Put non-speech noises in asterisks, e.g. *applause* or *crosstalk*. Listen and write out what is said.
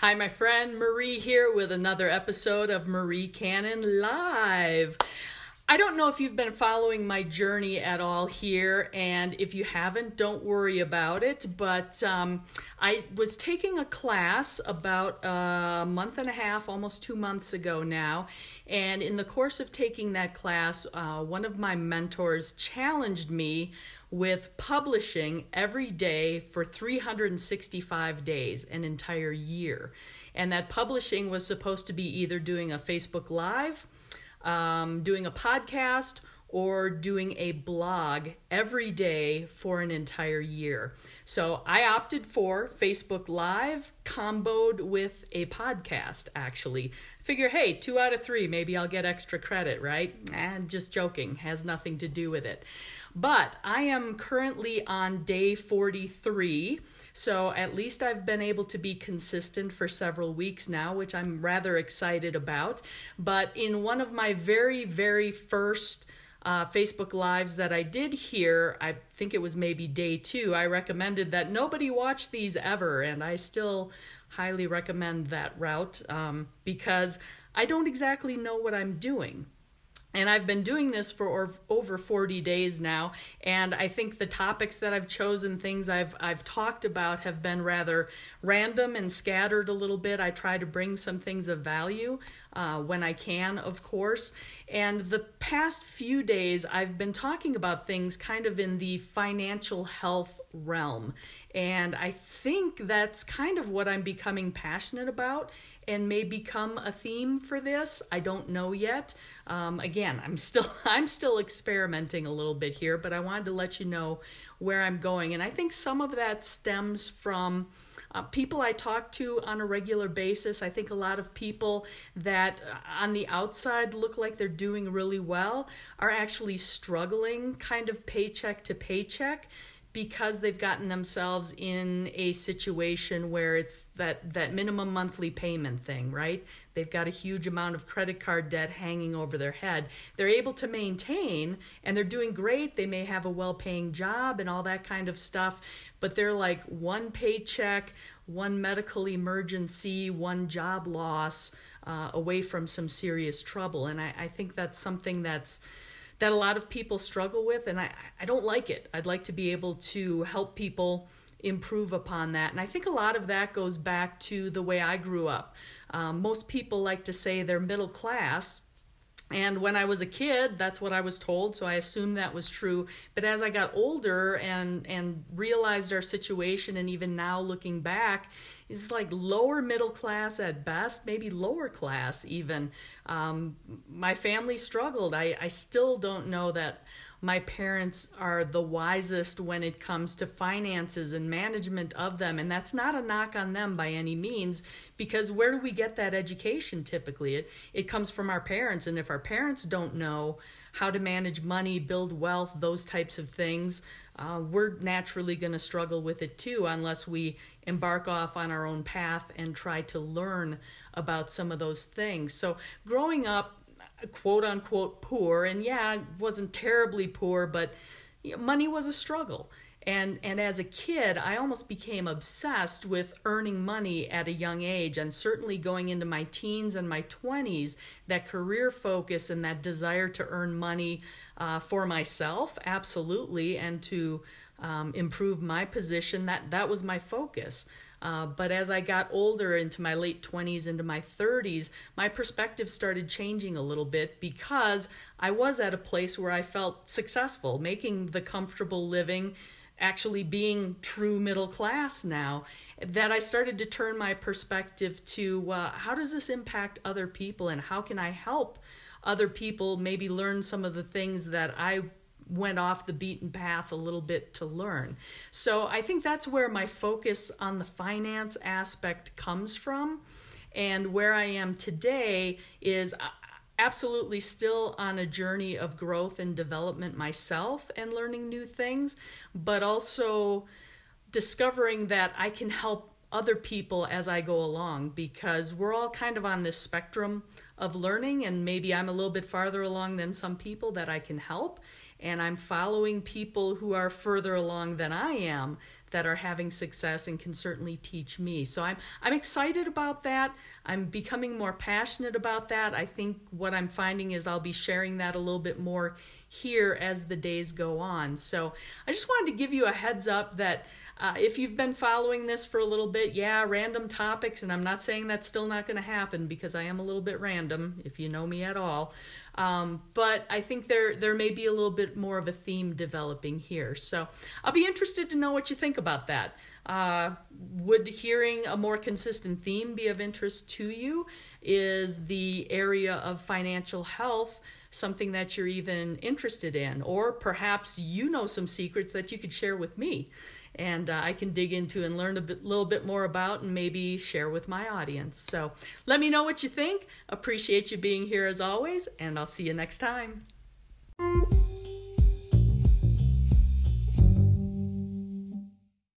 Hi, my friend Marie here with another episode of Marie Cannon Live. I don't know if you've been following my journey at all here, and if you haven't, don't worry about it. But um, I was taking a class about a month and a half, almost two months ago now, and in the course of taking that class, uh, one of my mentors challenged me with publishing every day for 365 days, an entire year. And that publishing was supposed to be either doing a Facebook Live, um, doing a podcast, or doing a blog every day for an entire year. So I opted for Facebook Live comboed with a podcast, actually. Figure, hey, two out of three, maybe I'll get extra credit, right? And just joking, has nothing to do with it. But I am currently on day 43. So at least I've been able to be consistent for several weeks now, which I'm rather excited about. But in one of my very, very first uh, Facebook Lives that I did here, I think it was maybe day two, I recommended that nobody watch these ever, and I still highly recommend that route um, because I don't exactly know what I'm doing. And I've been doing this for over 40 days now, and I think the topics that I've chosen, things I've I've talked about, have been rather random and scattered a little bit. I try to bring some things of value uh, when I can, of course. And the past few days, I've been talking about things kind of in the financial health realm, and I think that's kind of what I'm becoming passionate about and may become a theme for this. I don't know yet. Um, again, I'm still *laughs* I'm still experimenting a little bit here, but I wanted to let you know where I'm going, and I think some of that stems from. Uh, people I talk to on a regular basis, I think a lot of people that uh, on the outside look like they're doing really well are actually struggling kind of paycheck to paycheck because they've gotten themselves in a situation where it's that that minimum monthly payment thing, right? They've got a huge amount of credit card debt hanging over their head. They're able to maintain and they're doing great. They may have a well-paying job and all that kind of stuff, but they're like one paycheck, one medical emergency, one job loss uh, away from some serious trouble. And I, I think that's something that's that a lot of people struggle with, and I, I don't like it. I'd like to be able to help people improve upon that. And I think a lot of that goes back to the way I grew up. Um, most people like to say they're middle class, and when I was a kid, that's what I was told, so I assumed that was true. But as I got older and and realized our situation, and even now looking back, it's like lower middle class at best, maybe lower class even. Um, my family struggled. I I still don't know that my parents are the wisest when it comes to finances and management of them. And that's not a knock on them by any means, because where do we get that education typically? It, it comes from our parents. And if our parents don't know how to manage money, build wealth, those types of things, uh, we're naturally going to struggle with it too, unless we embark off on our own path and try to learn about some of those things. So, growing up, quote unquote poor, and yeah, wasn't terribly poor, but money was a struggle. And, and as a kid, I almost became obsessed with earning money at a young age, and certainly going into my teens and my 20s, that career focus and that desire to earn money uh, for myself, absolutely, and to um, improve my position, that, that was my focus. Uh, but as I got older into my late 20s, into my 30s, my perspective started changing a little bit because I was at a place where I felt successful, making the comfortable living, actually being true middle class now. That I started to turn my perspective to uh, how does this impact other people and how can I help other people maybe learn some of the things that I went off the beaten path a little bit to learn. So I think that's where my focus on the finance aspect comes from. And where I am today is uh, absolutely still on a journey of growth and development myself and learning new things, but also discovering that I can help other people as I go along because we're all kind of on this spectrum of learning, and maybe I'm a little bit farther along than some people that I can help and I'm following people who are further along than I am that are having success and can certainly teach me. So I'm I'm excited about that. I'm becoming more passionate about that. I think what I'm finding is I'll be sharing that a little bit more here as the days go on. So I just wanted to give you a heads up that uh, if you've been following this for a little bit, yeah, random topics, and I'm not saying that's still not going to happen because I am a little bit random if you know me at all. Um, but I think there there may be a little bit more of a theme developing here. So I'll be interested to know what you think about that. Uh, would hearing a more consistent theme be of interest to you? Is the area of financial health something that you're even interested in? Or perhaps you know some secrets that you could share with me and uh, I can dig into and learn a bit, little bit more about and maybe share with my audience. So let me know what you think. Appreciate you being here as always, and I'll see you next time.